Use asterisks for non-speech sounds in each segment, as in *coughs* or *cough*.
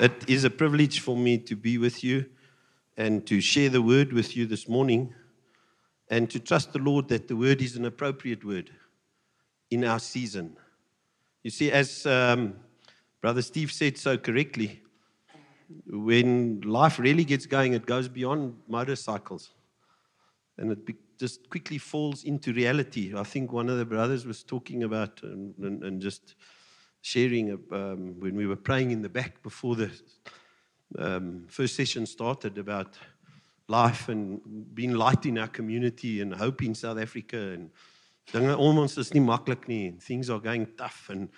It is a privilege for me to be with you and to share the word with you this morning and to trust the Lord that the word is an appropriate word in our season. You see, as um, Brother Steve said so correctly, when life really gets going, it goes beyond motorcycles and it be- just quickly falls into reality. I think one of the brothers was talking about and, and, and just sharing um, when we were praying in the back before the um, first session started about life and being light in our community and hope in South Africa and dinge om ons is nie maklik nie and things are going tough and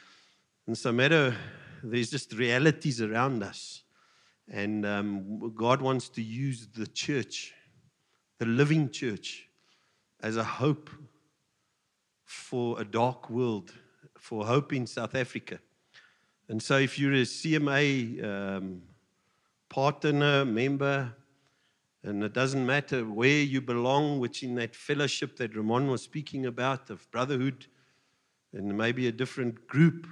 and so matter there's just realities around us. And um, God wants to use the church the living church as a hope for a dark world for hope in South Africa. And so, if you're a CMA um, partner, member, and it doesn't matter where you belong, which in that fellowship that Ramon was speaking about of brotherhood, and maybe a different group,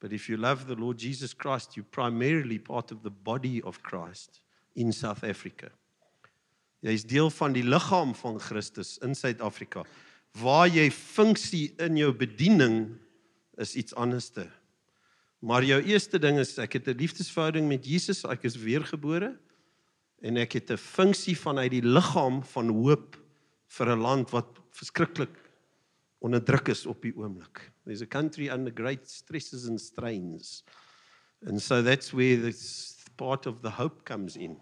but if you love the Lord Jesus Christ, you're primarily part of the body of Christ in South Africa. Is deel van die liggaam van Christus in Suid-Afrika. Waar jy funksie in jou bediening is iets anderste. Maar jou eerste ding is ek het 'n liefdesverhouding met Jesus, ek is weergebore en ek het 'n funksie vanuit die liggaam van hoop vir 'n land wat verskriklik onderdruk is op die oomblik. There's a country under great stresses and strains. And so that's where this part of the hope comes in.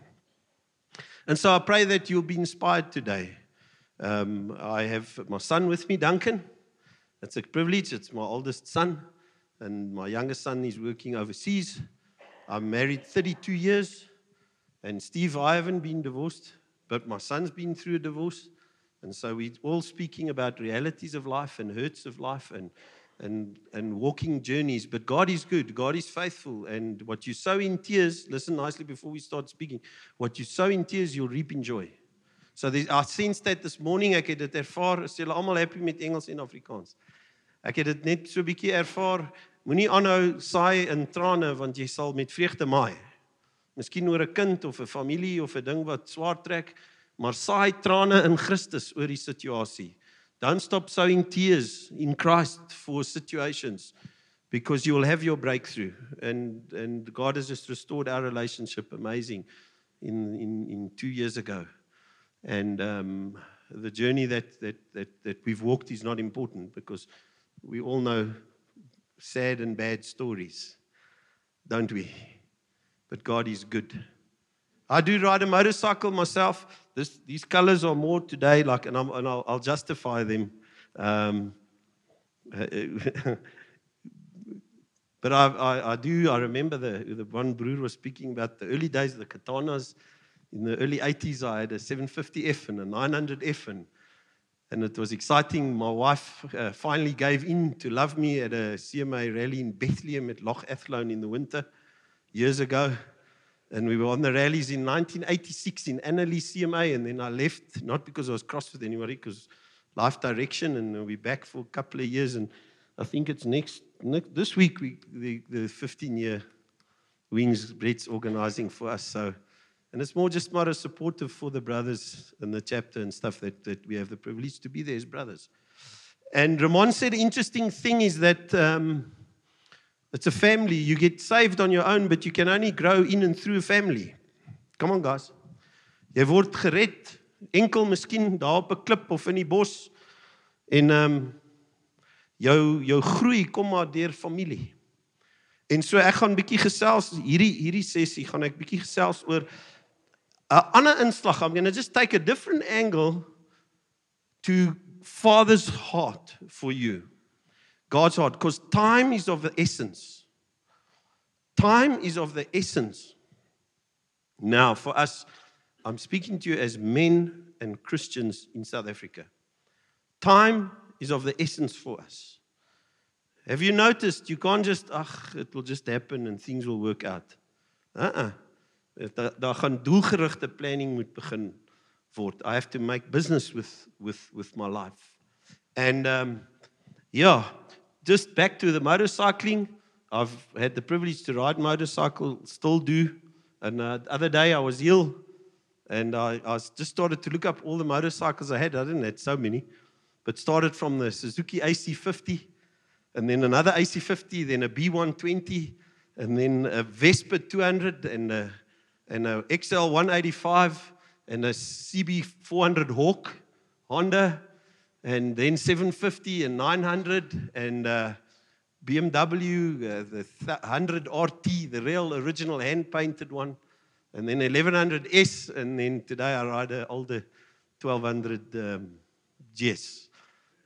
And so I pray that you'll be inspired today. Um, I have my son with me, Duncan. It's a privilege. It's my oldest son, and my youngest son is working overseas. I'm married 32 years, and Steve, I haven't been divorced, but my son's been through a divorce. And so we're all speaking about realities of life and hurts of life and, and, and walking journeys. But God is good, God is faithful. And what you sow in tears, listen nicely before we start speaking, what you sow in tears, you'll reap in joy. So there's, I sense that this morning ek het dit ervaar, is julle almal happy met Engels en Afrikaans. Ek het dit net so 'n bietjie ervaar. Moenie aanhou saai in trane want jy sal met vreugde maai. Miskien oor 'n kind of 'n familie of 'n ding wat swaar trek, maar saai trane in Christus oor die situasie. Don't stop sowing tears in Christ for situations because you will have your breakthrough and and God has just restored our relationship amazing in in in 2 years ago. And um, the journey that, that, that, that we've walked is not important because we all know sad and bad stories, don't we? But God is good. I do ride a motorcycle myself. This, these colors are more today, like, and, I'm, and I'll, I'll justify them. Um, *laughs* but I, I, I do, I remember the, the one brewer was speaking about the early days of the katanas in the early 80s, I had a 750F and a 900F, and, and it was exciting. My wife uh, finally gave in to love me at a CMA rally in Bethlehem at Loch Athlone in the winter years ago. And we were on the rallies in 1986 in Annalee CMA, and then I left, not because I was cross with anybody, because life direction, and we're back for a couple of years. And I think it's next, next this week, we, the, the 15 year Wings Brett's organizing for us. So and it's more just more supportive for the brothers in the chapter and stuff that, that we have the privilege to be there as brothers. And Ramon said, interesting thing is that um, it's a family. You get saved on your own, but you can only grow in and through a family. Come on, guys. Jy word gered enkel miskien daar op 'n klip of in die bos en ehm um, jou jou groei kom maar deur familie. En so ek gaan bietjie gesels hierdie hierdie sessie gaan ek bietjie gesels oor 'n ander inslag. I'm going to just take a different angle to Father's heart for you. God's heart because time is of the essence. Time is of the essence. Now, for us, I'm speaking to you as men and Christians in South Africa. Time is of the essence for us. Have you noticed you can't just, ach, it will just happen and things will work out? Uh uh Daar daar gaan doelgerigte planning moet begin word. I have to make business with with with my life. And um yeah, just back to the motorcycling. I've had the privilege to ride motorcycle, still do. And uh, the other day I was ill, and I, I just started to look up all the motorcycles I had. I didn't have so many, but started from the Suzuki AC50, and then another AC50, then a B120, and then a Vespa 200, and a, and a XL 185, and a CB 400 Hawk Honda, and then 750 and 900, and uh, BMW, uh, the 100 RT, the real original hand painted one, and then 1100S, and then today I ride an older 1200 um, GS.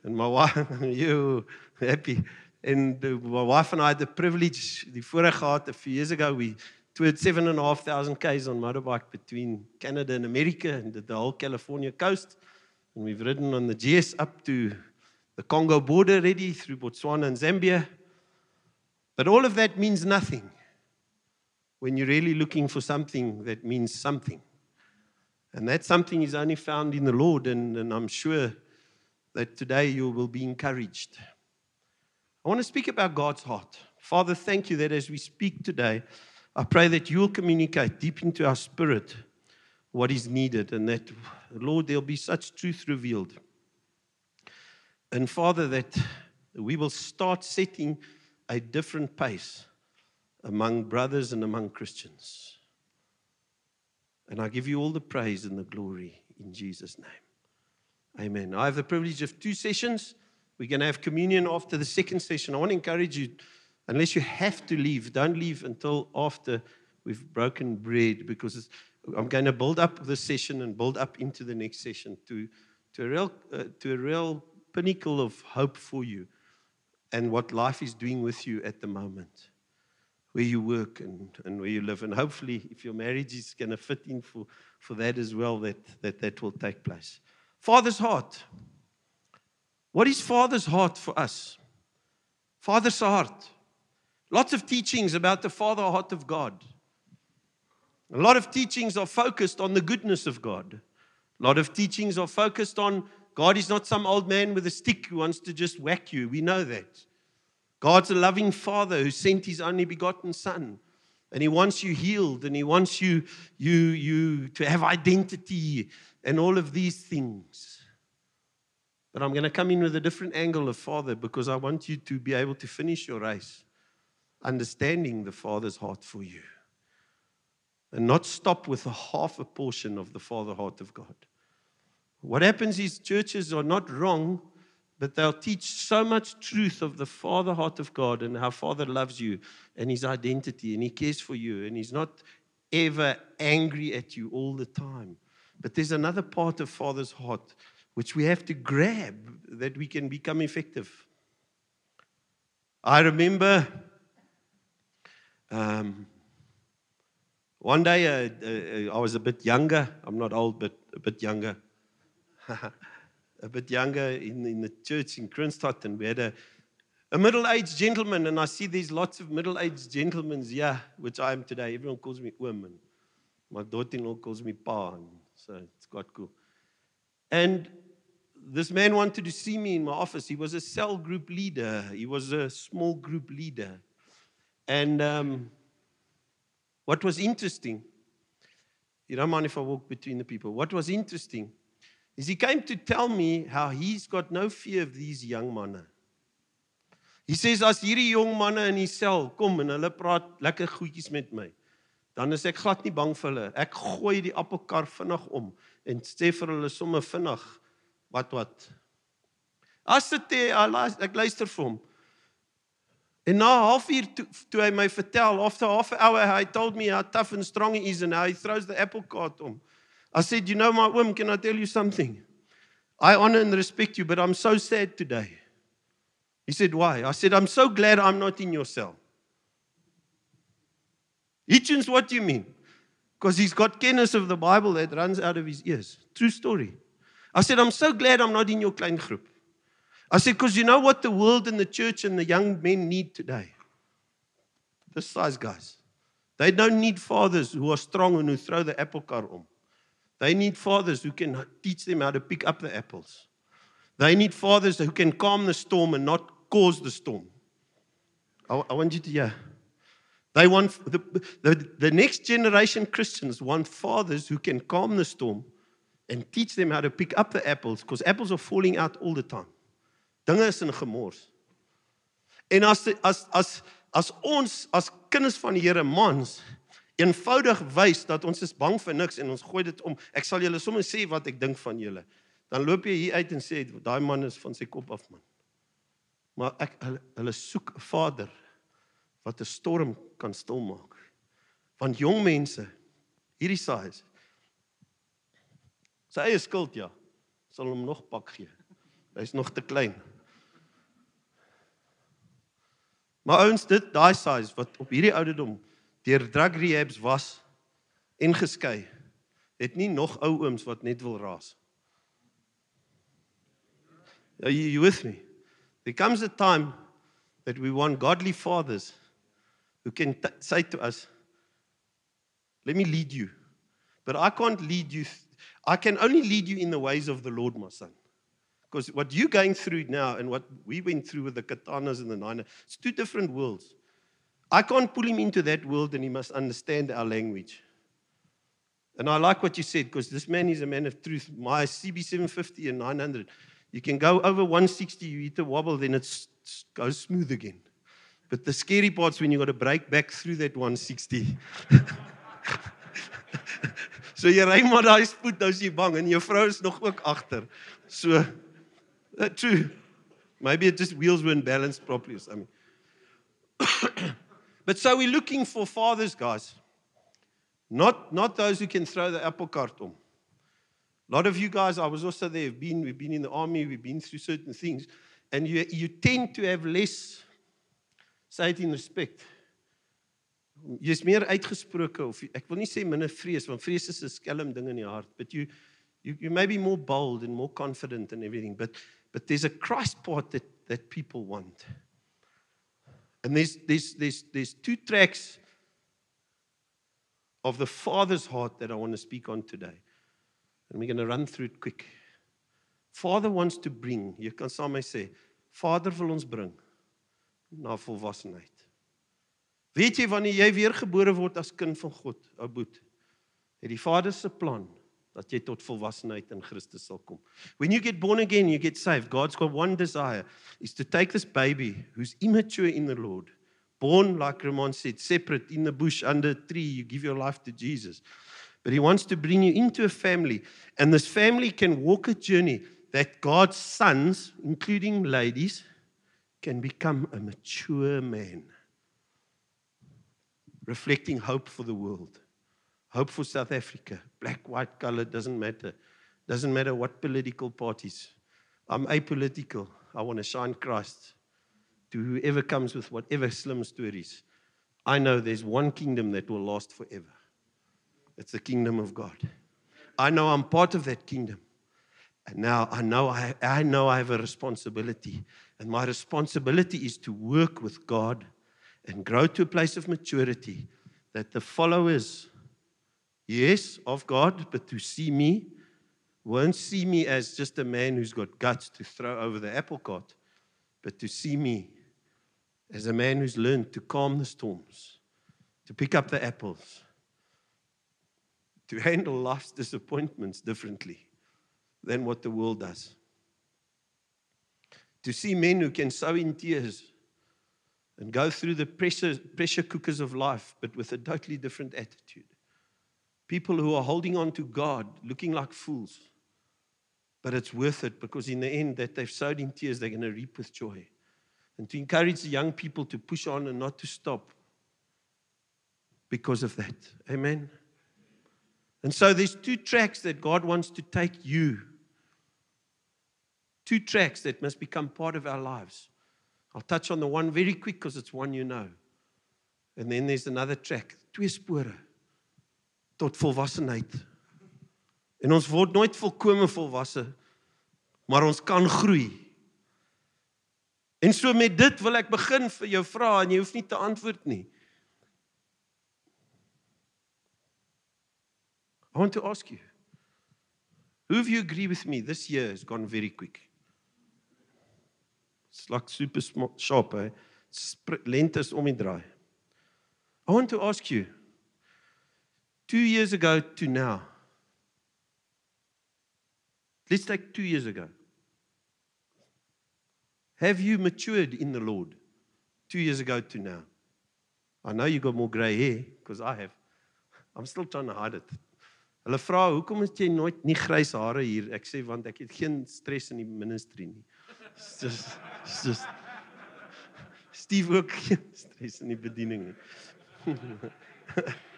And my *laughs* wife, you happy. And uh, my wife and I had the privilege, the voorreg gehad a few years ago, we toured seven and a half thousand Ks on motorbike between Canada and America and the whole California coast. And we've ridden on the GS up to the Congo border already through Botswana and Zambia. But all of that means nothing when you're really looking for something that means something. And that something is only found in the Lord, and, and I'm sure that today you will be encouraged. I want to speak about God's heart. Father, thank you that as we speak today, I pray that you'll communicate deep into our spirit what is needed, and that, Lord, there'll be such truth revealed. And Father, that we will start setting a different pace among brothers and among Christians. And I give you all the praise and the glory in Jesus' name. Amen. I have the privilege of two sessions. We're going to have communion after the second session. I want to encourage you, unless you have to leave, don't leave until after we've broken bread because I'm going to build up the session and build up into the next session to, to, a, real, uh, to a real pinnacle of hope for you and what life is doing with you at the moment where you work and, and where you live. And hopefully, if your marriage is going to fit in for, for that as well, that, that that will take place. Father's heart. What is Father's heart for us? Father's heart. Lots of teachings about the Father heart of God. A lot of teachings are focused on the goodness of God. A lot of teachings are focused on God is not some old man with a stick who wants to just whack you. We know that. God's a loving father who sent his only begotten son. And he wants you healed and he wants you, you, you to have identity and all of these things. But I'm going to come in with a different angle of Father because I want you to be able to finish your race understanding the Father's heart for you and not stop with a half a portion of the Father heart of God. What happens is churches are not wrong but they'll teach so much truth of the Father heart of God and how Father loves you and his identity and he cares for you and he's not ever angry at you all the time. But there's another part of Father's heart which we have to grab that we can become effective. I remember um, one day uh, uh, I was a bit younger. I'm not old, but a bit younger. *laughs* a bit younger in, in the church in Kroonstad, and we had a, a middle aged gentleman. And I see there's lots of middle aged gentlemen here, which I am today. Everyone calls me woman. My daughter in law calls me Pa. So it's quite cool. And this man wanted to see me in my office. He was a cell group leader, he was a small group leader. And um, what was interesting, you don't mind if I walk between the people. What was interesting is he came to tell me how he's got no fear of these young manne. He says as hierdie jong manne in die sel kom en hulle praat lekker goedjies met my, dan is ek glad nie bang vir hulle. Ek gooi die appelkar vinnig om en sê vir hulle sommer vinnig wat wat. As dit ek luister vir hom. En na 'n halfuur toe, toe hy my vertel, after half an hour, he told me how tough and strong he is and how he throws the apple cart om. I said, You know, my woman, can I tell you something? I honor and respect you, but I'm so sad today. He said, Why? I said, I'm so glad I'm not in your cell. Hitchens, what do you mean? Because he's got kennis of the Bible that runs out of his ears. True story. I said, I'm so glad I'm not in your klein group. I said, because you know what the world and the church and the young men need today? This size guys. They don't need fathers who are strong and who throw the apple cart on. They need fathers who can teach them how to pick up the apples. They need fathers who can calm the storm and not cause the storm. I, I want you to hear. They want the, the, the next generation Christians want fathers who can calm the storm and teach them how to pick up the apples because apples are falling out all the time. Dinge is in gemors. En as as as as ons as kinders van die Here mans eenvoudig wys dat ons is bang vir niks en ons gooi dit om. Ek sal julle sommer sê wat ek dink van julle. Dan loop jy hier uit en sê daai man is van sy kop af man. Maar ek hulle, hulle soek 'n vader wat 'n storm kan stilmaak. Want jong mense hierdie size sy eie skuld ja sal hom nog pak gee. Hy's nog te klein. Maar ouens dit daai size wat op hierdie ouderdom deur drug rehabs was en geskei het nie nog ou ooms wat net wil raas. Are you, you with me? There comes a time that we want godly fathers who can say to us, Let me lead you. But I can't lead you. I can only lead you in the ways of the Lord, my son. Because what you're going through now and what we went through with the katanas and the nine, it's two different worlds. I can't pull him into that world and he must understand our language. And I like what you said because this man is a man of truth. My CB750 and 900, you can go over 160, you hit a wobble, then it goes smooth again. But the scary part's when you got to break back through that 160. *laughs* so jy ry maar daai spoed nou is jy bang en jou vrou is nog ook agter. So uh, true. Maybe it just wheels weren't balanced properly or something. *coughs* but so we're looking for fathers, guys. Not not those who can throw the apple cart on. A lot of you guys, I was also there, have been, we've been in the army, we've been through certain things, and you, you tend to have less say it in respect. Jy's meer uitgesproke of ek wil nie sê minder vrees want vrees is 'n skelm ding in die hart, but you you you may be more bold and more confident and everything, but but there's a Christ part that that people want. And there's there's there's there's two tracks of the father's heart that I want to speak on today. And we're going to run through it quick. Father wants to bring, kan saam met my sê, Vader wil ons bring na volwassenheid. Weet jy wanneer jy weergebore word as kind van God, ou boet, het die Vader se plan dat jy tot volwassenheid in Christus sal kom. When you get born again, you get saved. God's got one desire is to take this baby who's immature in the Lord, born like Ramon said, separate in the bush under a tree, you give your life to Jesus. But he wants to bring you into a family and this family can walk a journey that God's sons, including ladies, can become a mature man, reflecting hope for the world, hope for South Africa. Black, white, color, doesn't matter. Doesn't matter what political parties. I'm apolitical. I want to shine Christ to whoever comes with whatever slim stories. I know there's one kingdom that will last forever. It's the kingdom of God. I know I'm part of that kingdom. And now I know I, I know I have a responsibility. And my responsibility is to work with God and grow to a place of maturity that the followers, yes, of God, but to see me, won't see me as just a man who's got guts to throw over the apple cart, but to see me as a man who's learned to calm the storms, to pick up the apples, to handle life's disappointments differently than what the world does. To see men who can sow in tears and go through the pressure, pressure cookers of life, but with a totally different attitude. People who are holding on to God, looking like fools, but it's worth it because in the end, that they've sowed in tears, they're going to reap with joy. And to encourage the young people to push on and not to stop because of that. Amen. And so there's two tracks that God wants to take you two tracks that must become part of our lives. I'll touch on the one very quick because it's one you know. And then there's another track, twee tot volwassenheid. En ons word nooit volkome volwasse, maar ons kan groei. En so met dit wil ek begin vir jou vra en jy hoef nie te antwoord nie. I want to ask you. Who of you agree with me this year has gone very quick? It's like super sharp, hè. Lente is om die draai. I want to ask you two years ago to now, let's take two years ago. Have you matured in the Lord two years ago to now? I know you got more gray hair because I have. I'm still trying to hide it. Hulle vra, "Hoekom het jy nooit nie grys hare hier?" Ek sê want ek het geen stres in die ministry nie. Dis dis Steve ook geen stres in die bediening nie. *laughs*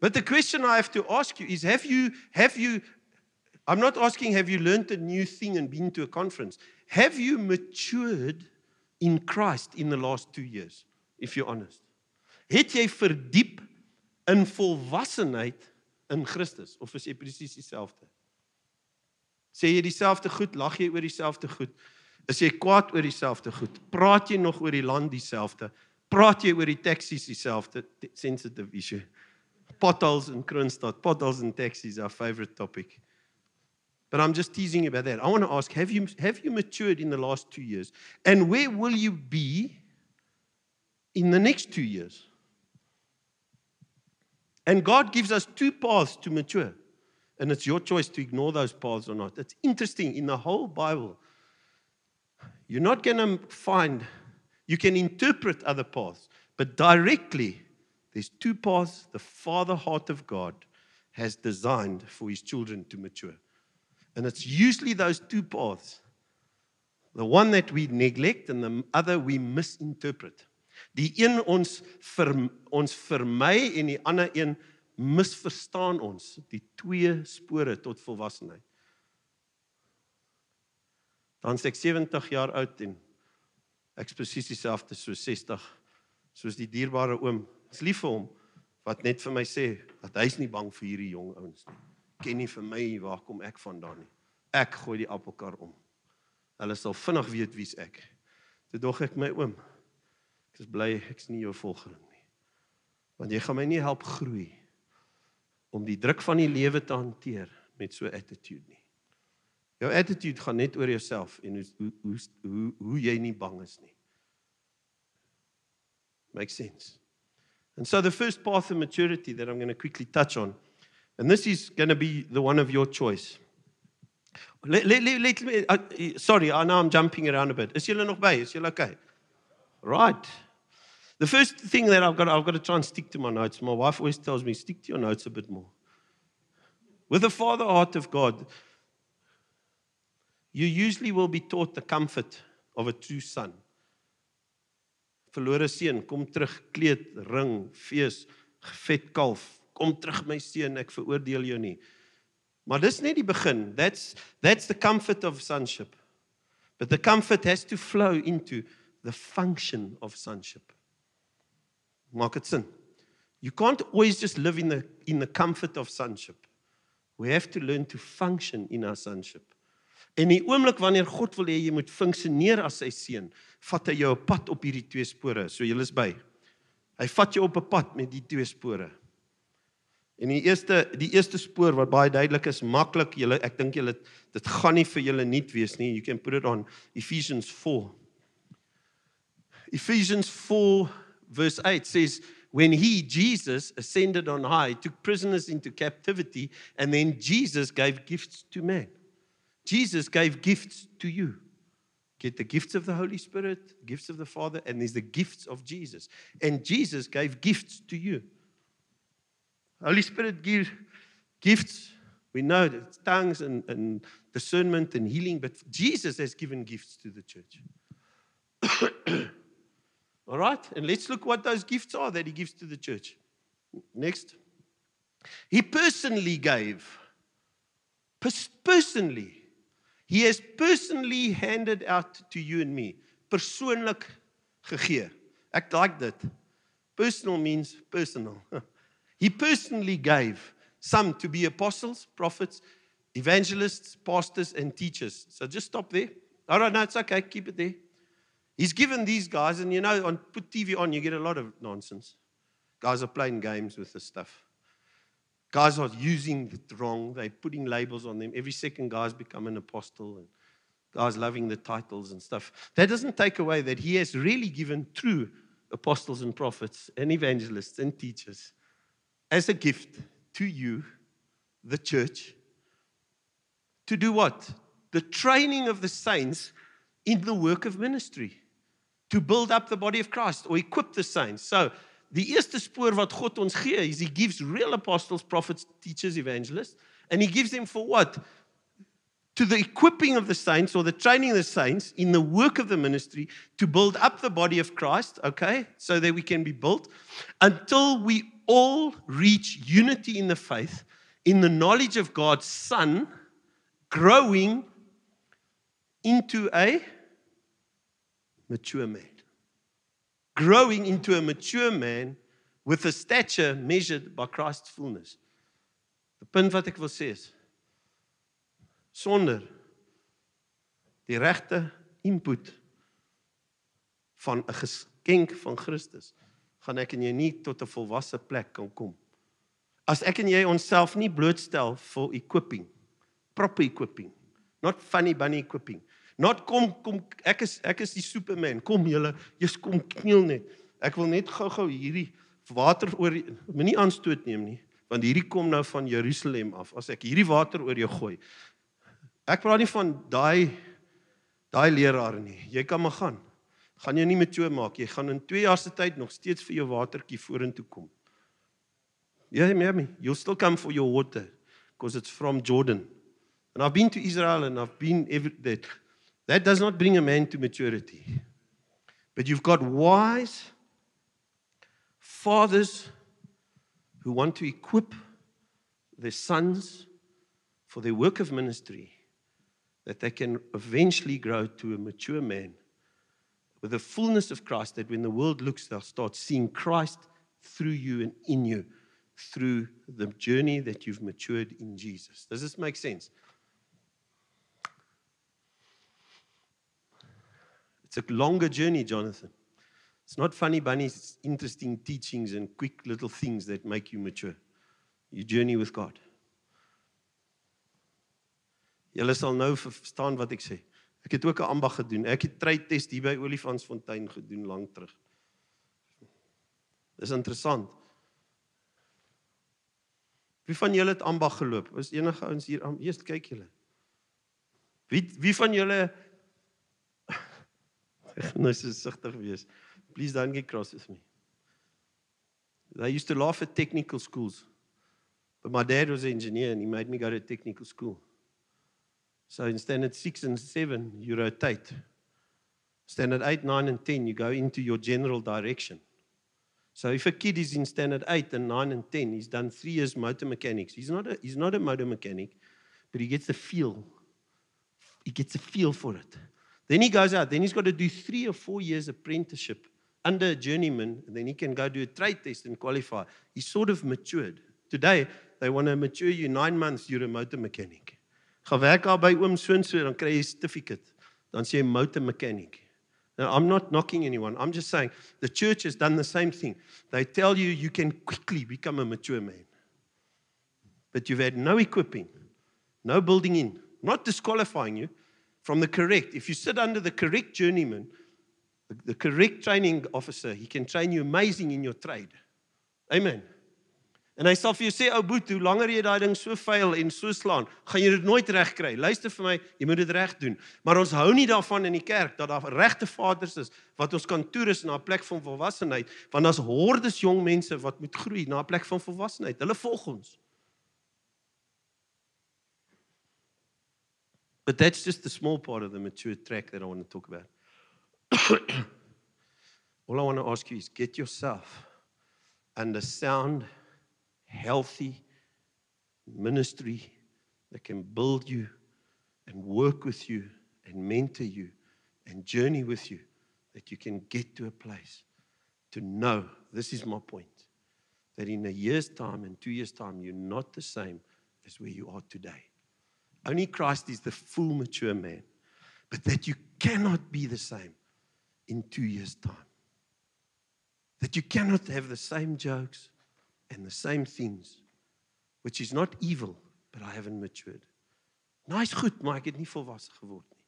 But the question I have to ask you is have you have you I'm not asking have you learned a new thing and been to a conference. Have you matured in Christ in the last 2 years if you're honest? Het jy verdiep in volwassenheid in Christus of is jy presies dieselfde? Sê jy dieselfde goed, lag jy oor dieselfde goed? Is jy kwaad oor dieselfde goed? Praat jy nog oor die land dieselfde? Praat jy oor die taksies dieselfde? Sensitive issue. Potholes in Kroonstad, potholes in taxis our favorite topic. But I'm just teasing you about that. I want to ask have you have you matured in the last 2 years? And where will you be in the next 2 years? And God gives us two paths to mature. And it's your choice to ignore those paths or not. It's interesting in the whole Bible. You're not going to find, you can interpret other paths, but directly, there's two paths the Father heart of God has designed for his children to mature. And it's usually those two paths the one that we neglect and the other we misinterpret. Die een ons ver, ons vermy en die ander een misverstaan ons die twee spore tot volwassenheid. Dan sê ek 70 jaar oud en ek presies dieselfde so 60 soos die dierbare oom. Ek's lief vir hom wat net vir my sê dat hy's nie bang vir hierdie jong ouens nie. Ken nie vir my waar kom ek vandaan nie. Ek gooi die appelkar om. Hulle sal vinnig weet wie's ek. Toe dog ek my oom Ek is bly ek's nie jou volgeling nie. Want jy gaan my nie help groei om die druk van die lewe te hanteer met so 'n attitude nie. Jou attitude gaan net oor jouself en hoe hoe hoe hoe jy nie bang is nie. Makes sense. And so the first path of maturity that I'm going to quickly touch on and this is going to be the one of your choice. Let, let, let, let me, uh, sorry, I know I'm jumping around a bit. Is julle nog by? Is julle okay? Right. The first thing that I've got, I've got to try and stick to my notes. My wife always tells me, stick to your notes a bit more. With the Father heart of God, you usually will be taught the comfort of a true son. Verlore seun, kom terug, kleed, ring, fees, vet kalf. Kom terug my seun, ek veroordeel jou nie. Maar dis net die begin. That's that's the comfort of sonship. But the comfort has to flow into the function of sonship. Maak dit sin? You can't always just live in the in the comfort of sonship. We have to learn to function in our sonship. En die oomblik wanneer God wil hê jy moet funksioneer as sy seun, vat hy jou op pad op hierdie twee spore. So jy is by. Hy vat jou op 'n pad met die twee spore. En die eerste die eerste spoor wat baie duidelik is, maklik, julle ek dink julle dit gaan nie vir julle nuut wees nie. You can put it on Ephesians 4. Ephesians 4 verse 8 says, When he, Jesus, ascended on high, took prisoners into captivity, and then Jesus gave gifts to man. Jesus gave gifts to you. Get the gifts of the Holy Spirit, gifts of the Father, and there's the gifts of Jesus. And Jesus gave gifts to you. Holy Spirit gives gifts. We know that tongues and, and discernment and healing, but Jesus has given gifts to the church. *coughs* All right? And let's look what those gifts are that he gives to the church. Next. He personally gave. personally. He has personally handed out to you and me. Persoonlik gegee. Ek like that. Personal means personal. *laughs* he personally gave some to be apostles, prophets, evangelists, pastors, and teachers. So just stop there. All right, no, it's okay. Keep it there. He's given these guys, and you know, on put TV on, you get a lot of nonsense. Guys are playing games with this stuff. Guys are using it wrong. They're putting labels on them. Every second guy's become an apostle, and guys loving the titles and stuff. That doesn't take away that he has really given true apostles and prophets and evangelists and teachers as a gift to you, the church, to do what? The training of the saints in the work of ministry, to build up the body of Christ or equip the saints. So, die eerste spoor wat God ons gee, is he gives real apostles, prophets, teachers, evangelists, and he gives them for what? To the equipping of the saints or the training of the saints in the work of the ministry to build up the body of Christ, okay? So that we can be built until we all reach unity in the faith, in the knowledge of God's Son, growing into a mature man growing into a mature man with a stature measured by Christ's fullness. Die punt wat ek wil sê is sonder die regte input van 'n geskenk van Christus gaan ek en jy nie tot 'n volwasse plek kan kom. As ek en jy onsself nie blootstel vir equipping, proper equipping, not funny bunny equipping, Not kom kom ek is ek is die superman. Kom julle, jy's kom kniel net. Ek wil net gou-gou hierdie water oor moenie aanstoot neem nie, want hierdie kom nou van Jerusalem af. As ek hierdie water oor jou gooi. Ek praat nie van daai daai leraar nie. Jy kan maar gaan. Gaan jy nie met jou maak. Jy gaan in 2 jaar se tyd nog steeds vir jou watertjie vorentoe kom. Ja, yeah, maybe. You'll still come for your water because it's from Jordan. And I've been to Israel and I've been every that That does not bring a man to maturity. But you've got wise fathers who want to equip their sons for their work of ministry that they can eventually grow to a mature man with the fullness of Christ, that when the world looks, they'll start seeing Christ through you and in you through the journey that you've matured in Jesus. Does this make sense? It's a longer journey, Jonathan. It's not funny bunnies, it's interesting teachings and quick little things that make you mature. You journey with God. Julle sal nou verstaan wat ek sê. Ek het ook 'n ambag gedoen. Ek het trade test hier by Olifantsfontein gedoen lank terug. Dis interessant. Wie van julle het ambag geloop? Is enige ouens hier? Eers kyk julle. Wie wie van julle *laughs* nou sigtig wees. Please don't get cross with me. They used to laugh at technical schools. But my dad was an engineer and he made me go to technical school. So in standard 6 and 7 you rotate. Standard 8, 9 and 10 you go into your general direction. So if a kid is in standard 8 and 9 and 10 he's done 3 years motor mechanics. He's not a he's not a motor mechanic but he gets a feel he gets a feel for it. Then he goes out. Then he's got to do three or four years apprenticeship under a journeyman, and then he can go do a trade test and qualify. He's sort of matured. Today, they want to mature you nine months, you're a motor mechanic. Ga werk al by oom so dan kry jy 'n certificate. Dan sê jy motor mechanic. Now, I'm not knocking anyone. I'm just saying the church has done the same thing. They tell you you can quickly become a mature man. But you've had no equipping, no building in. Not disqualifying you from the correct. If you sit under the correct journeyman, the, the correct training officer, he can train you amazing in your trade. Amen. En hy sal vir jou sê ou boet, hoe langer jy daai ding so vuil en so slaan, gaan jy dit nooit reg kry. Luister vir my, jy moet dit reg doen. Maar ons hou nie daarvan in die kerk dat daar regte vaders is wat ons kan toerus na 'n plek van volwassenheid, want daar's hordes jong mense wat moet groei na 'n plek van volwassenheid. Hulle volg ons. But that's just the small part of the mature track that I want to talk about. *coughs* All I want to ask you is get yourself under sound, healthy ministry that can build you and work with you and mentor you and journey with you that you can get to a place to know this is my point that in a year's time and two years' time, you're not the same as where you are today. Only Christ is the full mature man. But that you cannot be the same in two years' time. That you cannot have the same jokes and the same things, which is not evil, but I haven't matured. Nice goed, maar ek het nie volwasse geword nie.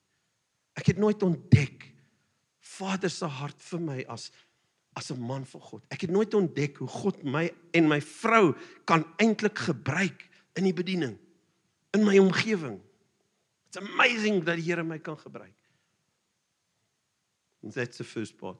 Ek het nooit ontdek Vader se hart vir my as as 'n man van God. Ek het nooit ontdek hoe God my en my vrou kan eintlik gebruik in die bediening in my omgewing. It's amazing dat die Here my kan gebruik. And that's the first part.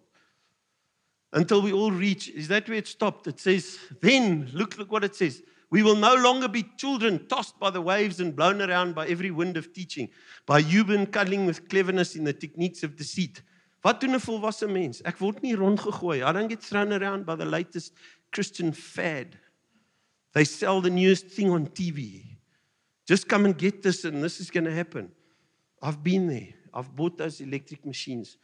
Until we all reach, is that where it stopped? It says, then, look, look what it says. We will no longer be children tossed by the waves and blown around by every wind of teaching, by human cuddling with cleverness in the techniques of deceit. Wat doen 'n volwasse mens? Ek word nie rondgegooi. I don't get thrown around by the latest Christian fad. They sell the newest thing on TV. Just come and get this and this is going to happen. I've been there. I've bought those electric machines.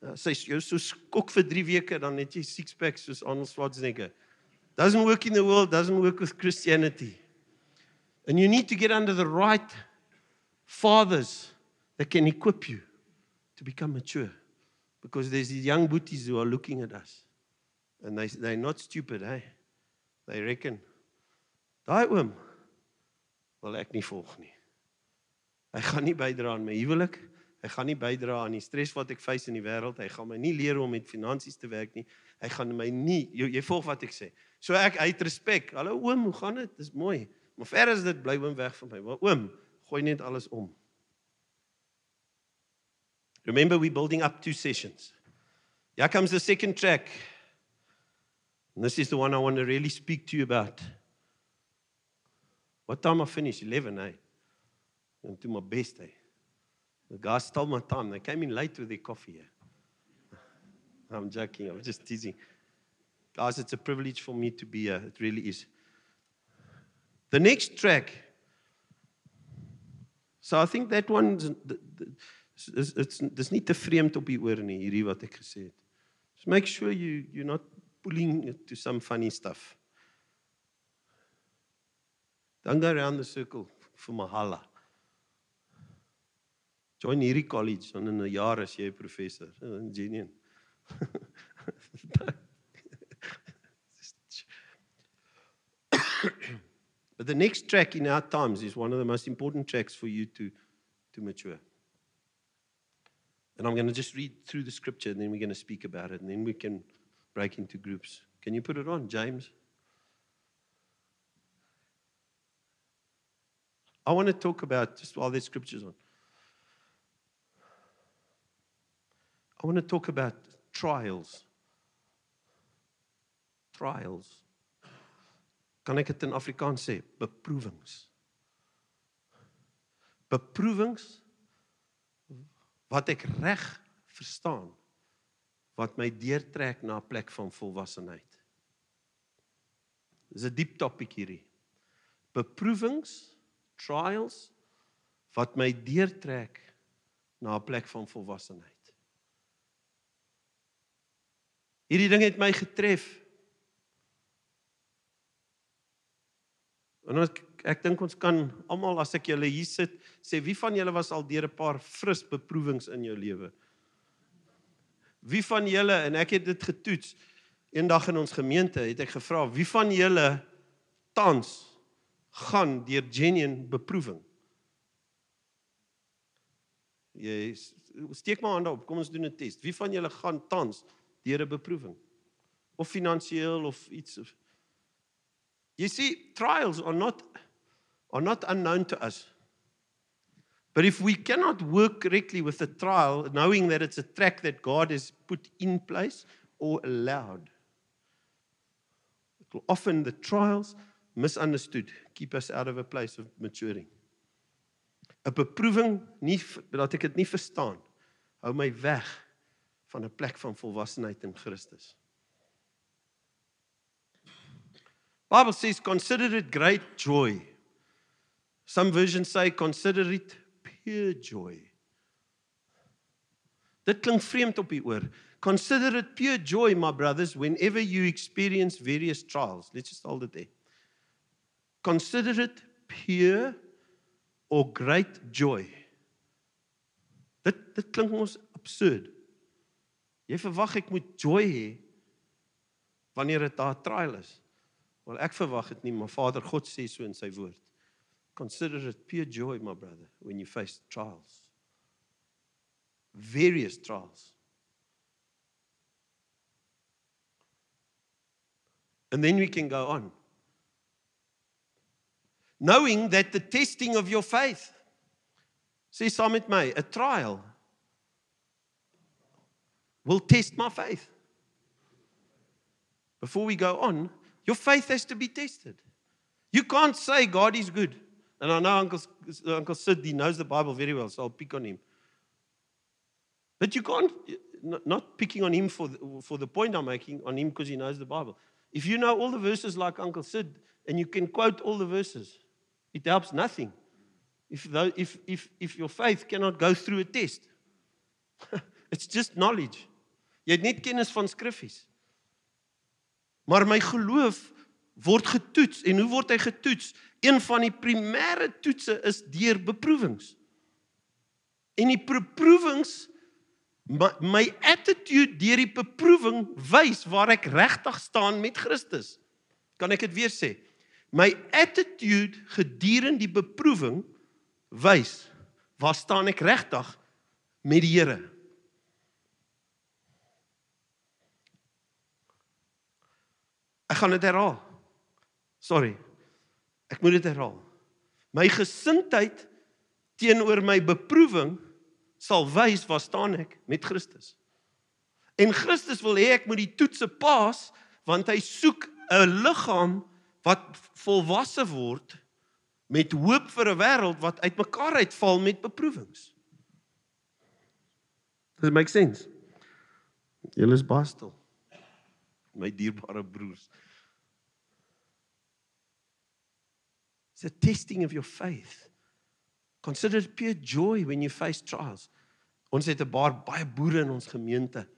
Uh, sy jy so skok vir 3 weke dan het jy six packs soos Arnold Schwarzenegger. Doesn't work in the world, doesn't work with Christianity. And you need to get under the right fathers that can equip you to become mature. Because there's these young booties who are looking at us. And they, they're not stupid, hey? They reckon, daai oom wil ek nie volg nie. Hy gaan nie bydra aan my huwelik. Hy gaan nie bydra aan die stres wat ek face in die wêreld. Hy gaan my nie leer om met finansies te werk nie. Hy gaan my nie jy, jy volg wat ek sê. So ek uit respek. Hallo oom, hoe gaan dit? Dis mooi. Maar ver as dit bly oom weg van my. Maar oom, gooi net alles om. Remember we building up two sessions. Here comes the second track. And this is the one I want to really speak to you about. What time I finish? 11, eh? I'm doing my best, eh? The guys stole my time. They came in late with their coffee. Eh? *laughs* I'm joking. I'm just teasing. Guys, it's a privilege for me to be here. It really is. The next track. So I think that one is it's dis nie te vreemd op die oor nie hierdie wat ek gesê. So make sure you you're not pulling it to some funny stuff. Don't go around the circle for mahala. Join hierdie college en in 'n jaar as 'n professor, eh, ingenieur. *laughs* but the next track in our times is one of the most important tracks for you to to mature. And I'm going to just read through the scripture and then we're going to speak about it and then we can break into groups. Can you put it on, James? I want to talk about, just while there's scriptures on, I want to talk about trials. Trials. Kan ek dit in Afrikaans sê? Beproewings. Beproewings wat ek reg verstaan wat my deurtrek na 'n plek van volwassenheid. Dis 'n diep topik hierdie. Beproewings, trials wat my deurtrek na 'n plek van volwassenheid. Hierdie ding het my getref. En ek ek dink ons kan almal as ek julle hier sit sê wie van julle was al deur 'n paar fris beproewings in jou lewe? Wie van julle en ek het dit getoets eendag in ons gemeente het ek gevra wie van julle tans gaan deur genuine beproewing? Jy steek maar hande op, kom ons doen 'n test. Wie van julle gaan tans deur 'n beproewing? Of finansiëel of iets You see, trials are not are not unknown to us. But if we cannot work correctly with the trial, knowing that it's a track that God has put in place or allowed, often the trials, misunderstood, keep us out of a place of maturing. 'n Beproewing nie dat ek dit nie verstaan, hou my weg van 'n plek van volwassenheid in Christus. Bible says consider it great joy Some versions say consider it pure joy. Dit klink vreemd op die oor. Consider it pure joy my brothers whenever you experience various trials. Let's just hold it there. Consider it pure or great joy. Dit dit klink ons absurd. Jy verwag ek moet joy hê wanneer dit 'n trial is. Wel ek verwag dit nie, maar Vader God sê so in sy woord. Consider it pure joy, my brother, when you face trials. Various trials. And then we can go on. Knowing that the testing of your faith, see, saam met my, a trial will test my faith. Before we go on, your faith has to be tested. You can't say God is good. And I know Uncle, Uncle Sid, he knows the Bible very well, so I'll pick on him. But you can't, not picking on him for the, for the point I'm making, on him because he knows the Bible. If you know all the verses like Uncle Sid and you can quote all the verses, it helps nothing. If, if, if, if your faith cannot go through a test, *laughs* it's just knowledge. Jy het net kennis van skriffies. Maar my geloof word getoets en hoe word hy getoets? Een van die primêre toetse is deur beproewings. En die beproewings my, my attitude deur die beproewing wys waar ek regtig staan met Christus. Kan ek dit weer sê? My attitude gedurende die beproewing wys waar staan ek regtig met die Here. Ek gaan dit herhaal. Sorry. Ek moet dit herhaal. My gesindheid teenoor my beproewing sal wys waar staan ek met Christus. En Christus wil hê ek moet die toetse pas want hy soek 'n liggaam wat volwasse word met hoop vir 'n wêreld wat uitmekaar uitval met beproewings. Does it make sense? Julle is bastel. My dierbare broers. It's a testing of your faith. Consider it pure joy when you face trials. Ons het 'n paar baie boere in ons gemeente.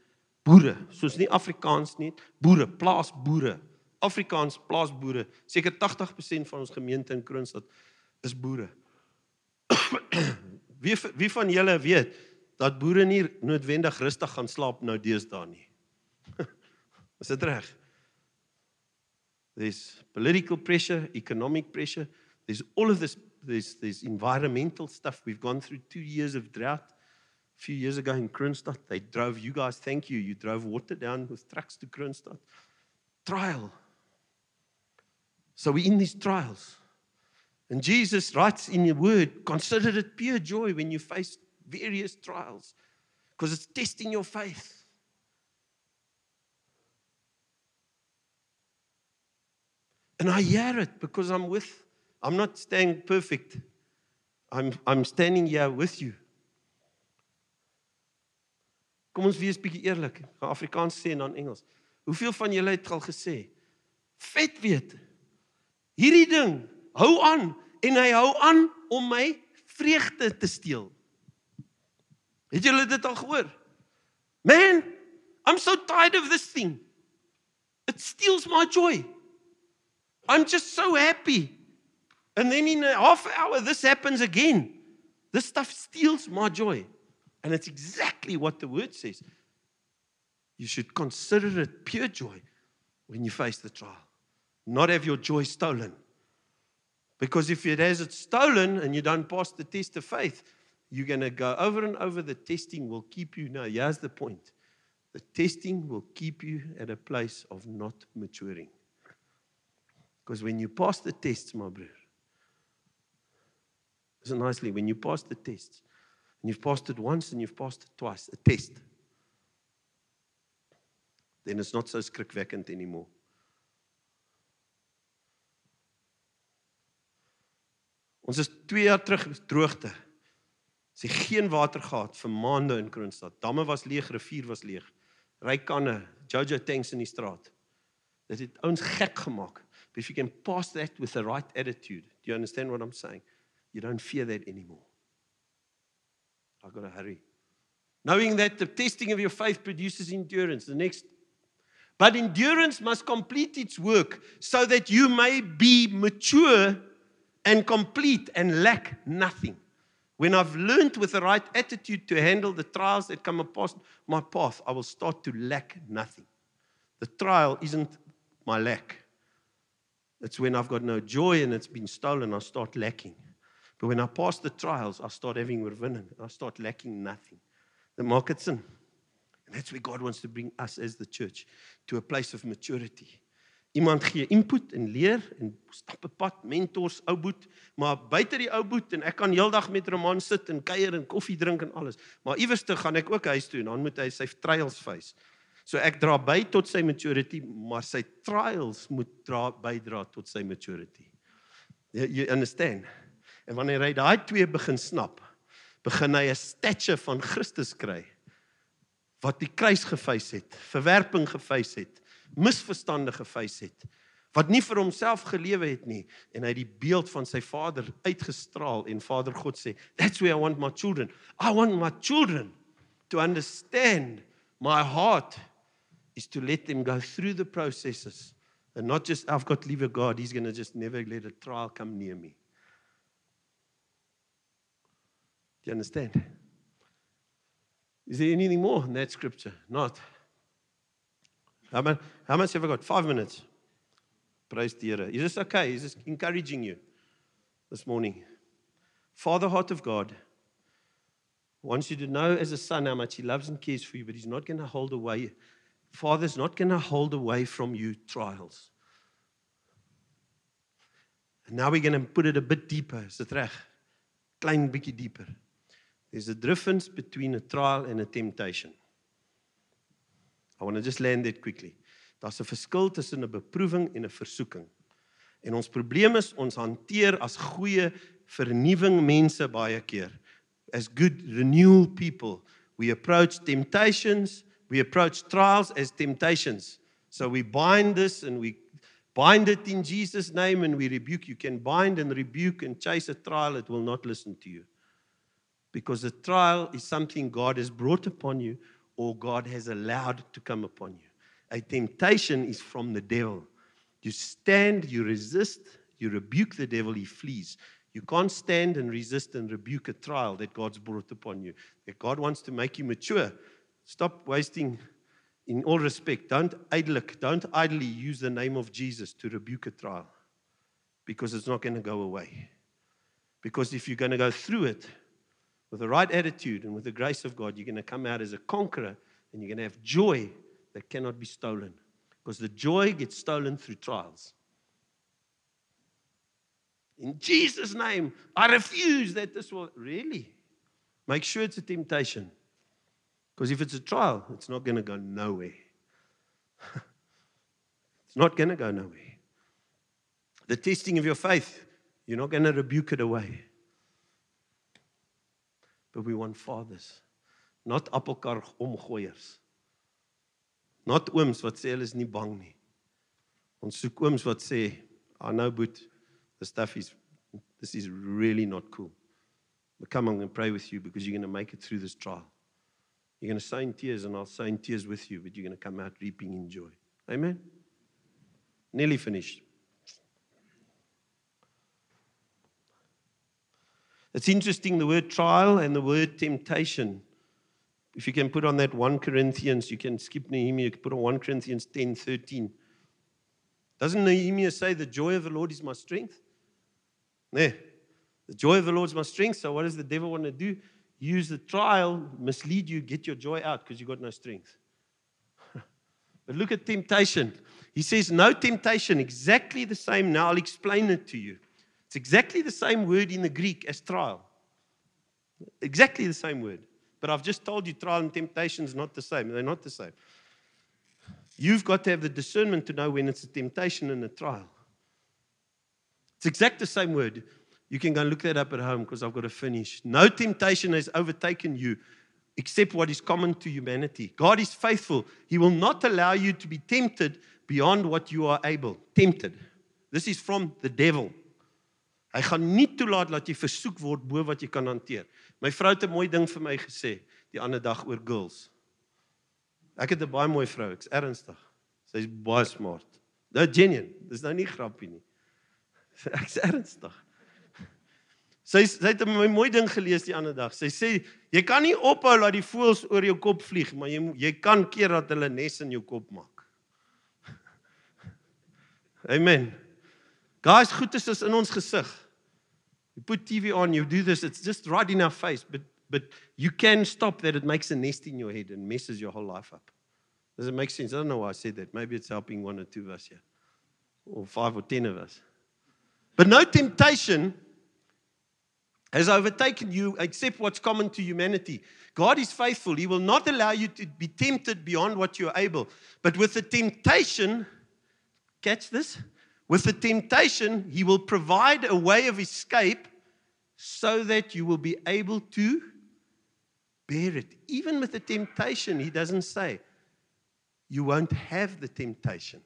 Boere, soos nie Afrikaans nie, boere, plaasboere. Afrikaans plaasboere. Seker 80% van ons gemeente in Kroonstad is boere. *coughs* wie wie van julle weet dat boere nie noodwendig rustig gaan slaap nou deesdae nie? *laughs* is dit reg? There's political pressure, economic pressure. There's all of this there's there's environmental stuff. We've gone through 2 years of drought. A few years ago in Kroonstad, they drove you guys, thank you. You drove water down with trucks to Kroonstad. Trial. So we're in these trials. And Jesus writes in your word, consider it pure joy when you face various trials because it's testing your faith. And I hear it because I'm with I'm not staying perfect. I'm I'm standing here with you. Kom ons wees bietjie eerlik. Gaan Afrikaans sê en dan Engels. Hoeveel van julle het al gesê? Vet weet. Hierdie ding hou aan en hy hou aan om my vreugde te steel. Het julle dit al gehoor? Man, I'm so tired of this thing. It steals my joy. I'm just so happy. And then in a half hour, this happens again. This stuff steals my joy. And it's exactly what the word says. You should consider it pure joy when you face the trial, not have your joy stolen. Because if it has it stolen and you don't pass the test of faith, you're going to go over and over. The testing will keep you. Now, here's the point the testing will keep you at a place of not maturing. Because when you pass the tests, my brother, Listen nicely. When you pass the test, and you've passed it once and you've passed it twice, a test, then it's not so skrikwekkend anymore. Ons is 2 jaar terug droogte. Sy geen water gehad vir maande in Kroonstad. Damme was leeg, rivier was leeg. Rykanne, Jojo tanks in die straat. Dit het ons gek gemaak. If you can pass that with the right attitude, do you understand what I'm saying? You don't fear that anymore. I've got to hurry. Knowing that the testing of your faith produces endurance. The next. But endurance must complete its work so that you may be mature and complete and lack nothing. When I've learned with the right attitude to handle the trials that come across my path, I will start to lack nothing. The trial isn't my lack. It's when I've got no joy and it's been stolen, I start lacking. But when I pass the trials, I start having oorwinning. I start lacking nothing. The market's in. And that's where God wants to bring us as the church to a place of maturity. Iemand gee input en leer en stap 'n pad, mentors, ou boet, maar buite die ou boet en ek kan heeldag met Roman sit en kuier en koffie drink en alles. Maar iewers te gaan ek ook huis toe en dan moet hy sy trials face. So ek dra by tot sy maturity, maar sy trials moet dra bydra tot sy maturity. You, you understand? En wanneer hy daai twee begin snap, begin hy 'n stature van Christus kry wat die kruis gefees het, verwerping gefees het, misverstande gefees het, wat nie vir homself gelewe het nie en hy die beeld van sy Vader uitgestraal en Vader God sê, "That's where I want my children. I want my children to understand my heart is to let them go through the processes and not just I've got leave a God, he's going to just never let a trial come near me." Do you understand? Is there anything more in that scripture? Not. How much, how much have I got? Five minutes. Praise the Lord. Is this okay? Is this encouraging you this morning? Father, heart of God, wants you to know as a son how much he loves and cares for you, but he's not going to hold away. Father's not going to hold away from you trials. And now we're going to put it a bit deeper. Is dit reg? Klein bietjie. There's a difference between a trial and a temptation. I want to just land that quickly. Daar's 'n verskil tussen 'n beproewing en 'n versoeking. En ons probleem is ons hanteer as goeie vernuwing mense baie keer. As good renewal people, we approach temptations, we approach trials as temptations. So we bind this and we bind it in Jesus name and we rebuke you can bind and rebuke and chase a trial it will not listen to you. because a trial is something God has brought upon you or God has allowed to come upon you. A temptation is from the devil. You stand, you resist, you rebuke the devil, he flees. You can't stand and resist and rebuke a trial that God's brought upon you. That God wants to make you mature. Stop wasting, in all respect, don't idly, don't idly use the name of Jesus to rebuke a trial because it's not going to go away. Because if you're going to go through it, with the right attitude and with the grace of God, you're going to come out as a conqueror and you're going to have joy that cannot be stolen. Because the joy gets stolen through trials. In Jesus' name, I refuse that this will really make sure it's a temptation. Because if it's a trial, it's not going to go nowhere. *laughs* it's not going to go nowhere. The testing of your faith, you're not going to rebuke it away. But we want fathers, not appelkar omgooiers. Not ooms wat sê hulle is nie bang nie. Ons soek ooms wat sê, ah, "I know but the stuff is this is really not cool. But come I'm going to pray with you because you're going to make it through this trial. You're going to sign tears and I'll sign tears with you, but you're going to come out reaping in joy." Amen. Nearly finished. It's interesting the word trial and the word temptation. If you can put on that 1 Corinthians, you can skip Nehemiah, you can put on 1 Corinthians 10 13. Doesn't Nehemiah say, The joy of the Lord is my strength? No. The joy of the Lord is my strength. So, what does the devil want to do? Use the trial, mislead you, get your joy out because you've got no strength. *laughs* but look at temptation. He says, No temptation, exactly the same. Now I'll explain it to you. It's exactly the same word in the Greek as trial. Exactly the same word. But I've just told you trial and temptation is not the same. They're not the same. You've got to have the discernment to know when it's a temptation and a trial. It's exact the same word. You can go and look that up at home because I've got to finish. No temptation has overtaken you except what is common to humanity. God is faithful. He will not allow you to be tempted beyond what you are able. Tempted. This is from the devil. Hy gaan nie toelaat dat jy versoek word bo wat jy kan hanteer. My vrou het 'n mooi ding vir my gesê die ander dag oor girls. Ek het 'n baie mooi vrou, ek's ernstig. Sy's baie smart. Nou genuine, dis nou nie grappie nie. *laughs* Ek's ernstig. Sy sy het 'n mooi ding gelees die ander dag. Sy sê jy kan nie ophou laat die voëls oor jou kop vlieg, maar jy jy kan keer dat hulle nes in jou kop maak. *laughs* Amen. Guys, goed is in ons gesig. You put TV on, you do this, it's just right in our face, but, but you can stop that. It makes a nest in your head and messes your whole life up. Does it make sense? I don't know why I said that. Maybe it's helping one or two of us here. or five or ten of us. But no temptation has overtaken you except what's common to humanity. God is faithful. He will not allow you to be tempted beyond what you're able. But with the temptation, catch this? With the temptation, He will provide a way of escape so that you will be able to bear it. Even with the temptation, He doesn't say, you won't have the temptation.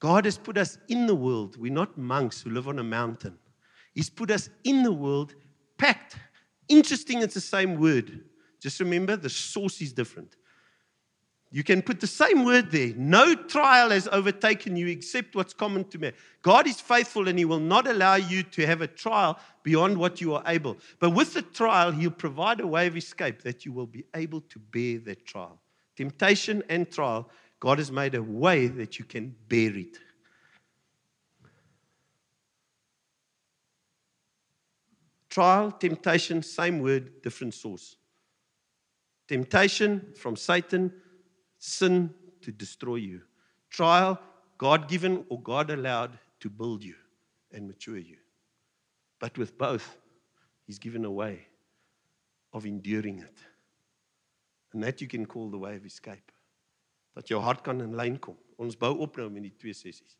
God has put us in the world. We're not monks who live on a mountain. He's put us in the world, packed. Interesting, it's the same word. Just remember, the source is different. You can put the same word there. No trial has overtaken you except what's common to man. God is faithful and He will not allow you to have a trial beyond what you are able. But with the trial, He'll provide a way of escape that you will be able to bear that trial. Temptation and trial, God has made a way that you can bear it. Trial, temptation, same word, different source. Temptation from Satan, sin to destroy you. Trial, God given or God allowed to build you and mature you. But with both, He's given a way of enduring it. And that you can call the way of escape. Dat jou hart kan in lyn kom. Ons bou op nou met die twee sessies.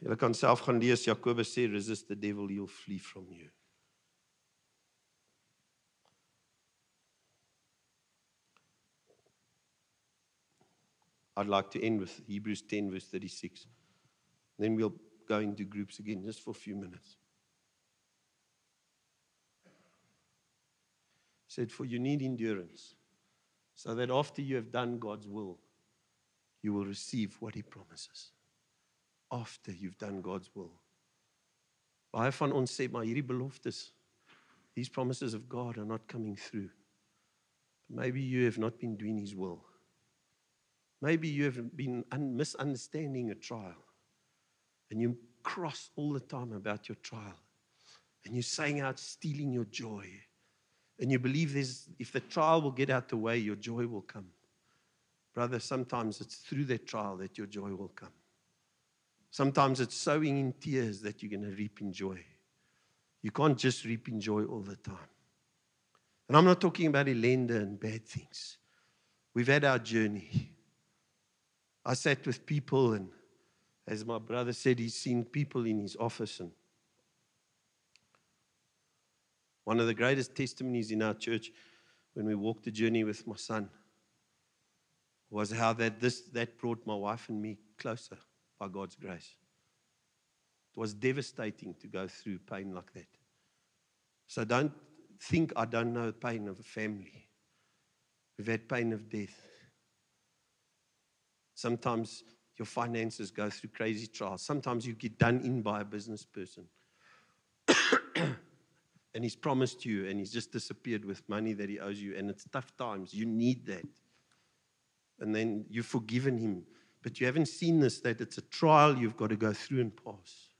Jy kan self gaan lees Jakobus sê resist the devil he'll flee from you. I'd like to end with Hebrews 10 verse 36. Then we'll go into groups again just for a few minutes. He said for you need endurance so that after you have done God's will you will receive what he promises. After you've done God's will. Baie van ons sê maar hierdie beloftes these promises of God are not coming through. Maybe you have not been doing his will. Maybe you have been un- misunderstanding a trial. And you cross all the time about your trial. And you're saying out stealing your joy. And you believe there's if the trial will get out the way, your joy will come. Brother, sometimes it's through that trial that your joy will come. Sometimes it's sowing in tears that you're going to reap in joy. You can't just reap in joy all the time. And I'm not talking about elenda and bad things. We've had our journey. I sat with people, and as my brother said, he's seen people in his office. And one of the greatest testimonies in our church when we walked the journey with my son was how that, this, that brought my wife and me closer by God's grace. It was devastating to go through pain like that. So don't think I don't know the pain of a family. We've had pain of death. Sometimes your finances go through crazy trials. Sometimes you get done in by a business person. *coughs* and he's promised you and he's just disappeared with money that he owes you. And it's tough times. You need that. And then you've forgiven him but you haven't seen this that it's a trial you've got to go through and pass.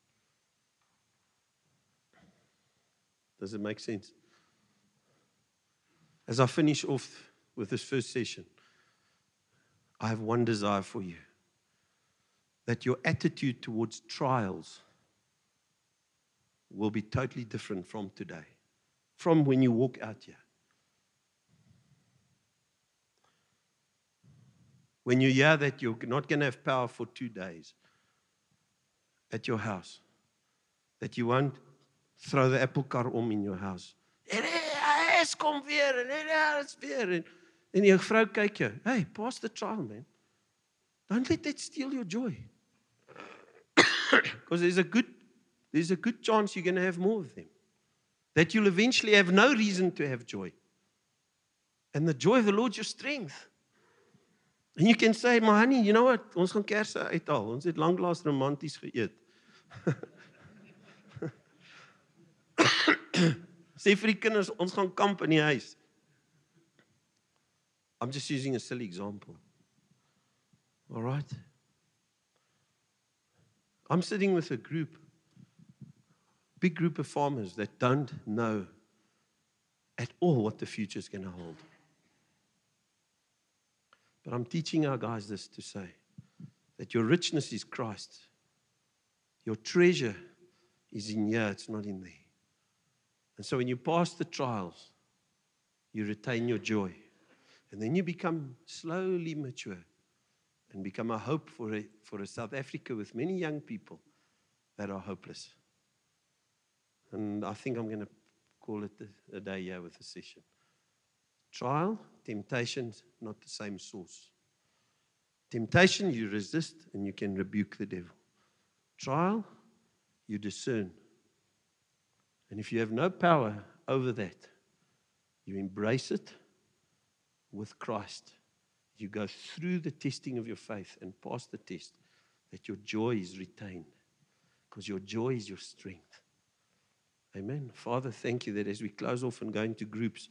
Does it make sense? As I finish off with this first session, I have one desire for you that your attitude towards trials will be totally different from today, from when you walk out here. When you hear that you're not going to have power for two days at your house, that you won't throw the apple car om in your house. En hy vrou kyk jou. Hey, pass the trial man. Don't let that steal your joy. *coughs* Because there's a good there's a good chance you're going to have more of them. That you'll eventually have no reason to have joy. And the joy of the Lord your strength. And you can say, "My honey, you know what? Ons gaan kersse uithaal. Ons het lanklaas romanties geëet." *coughs* Sê vir die kinders, ons gaan kamp in die huis. I'm just using a silly example. All right. I'm sitting with a group big group of farmers that don't know at all what the future is going to hold. But I'm teaching our guys this to say that your richness is Christ. Your treasure is in here, it's not in there. And so when you pass the trials, you retain your joy. And then you become slowly mature and become a hope for a, for a South Africa with many young people that are hopeless. And I think I'm going to call it a day here with a session. Trial, temptation, not the same source. Temptation, you resist and you can rebuke the devil. Trial, you discern. And if you have no power over that, you embrace it with Christ. You go through the testing of your faith and pass the test that your joy is retained because your joy is your strength. Amen. Father, thank you that as we close off and go into groups,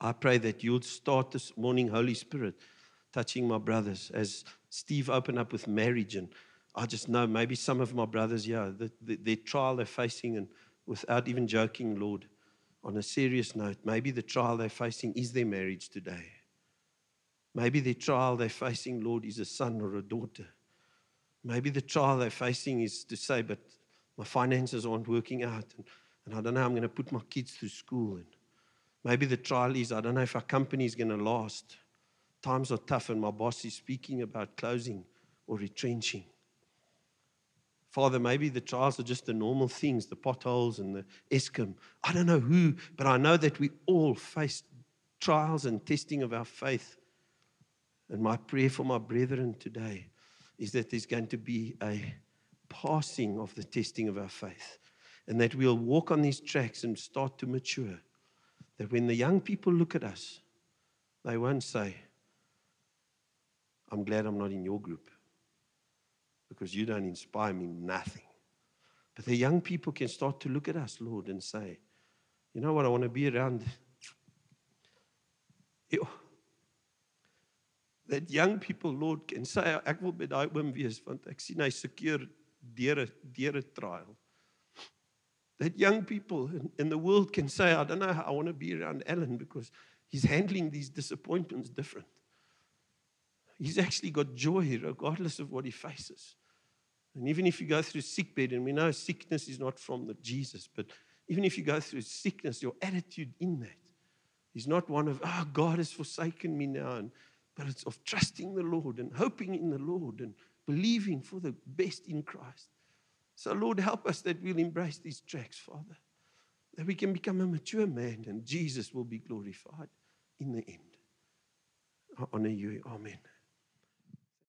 I pray that you'll start this morning, Holy Spirit, touching my brothers as Steve opened up with marriage. And I just know maybe some of my brothers, yeah, the, the, trial they're facing, and without even joking, Lord, on a serious note, maybe the trial they're facing is their marriage today. Maybe the trial they're facing, Lord, is a son or a daughter. Maybe the trial they're facing is to say, but my finances aren't working out, and, and I don't know how I'm going to put my kids through school. And maybe the trial is I don't know if our company is going to last. Times are tough, and my boss is speaking about closing or retrenching. Father, maybe the trials are just the normal things, the potholes and the Eskom. I don't know who, but I know that we all face trials and testing of our faith. And my prayer for my brethren today is that there's going to be a passing of the testing of our faith. And that we'll walk on these tracks and start to mature. That when the young people look at us, they won't say, I'm glad I'm not in your group because you don't inspire me nothing. But the young people can start to look at us, Lord, and say, you know what, I want to be around. That young people, Lord, can say, ek wil by daai oom wees want ek sien hy sekeer deur 'n deur 'n trial. That young people in, the world can say, I don't know how I want to be around Alan because he's handling these disappointments different. He's actually got joy regardless of what he faces. And even if you go through sickbed, and we know sickness is not from the Jesus, but even if you go through sickness, your attitude in that is not one of, oh, God has forsaken me now, and, but it's of trusting the Lord and hoping in the Lord and believing for the best in Christ. So, Lord, help us that we'll embrace these tracks, Father, that we can become a mature man and Jesus will be glorified in the end. I honor you. Amen.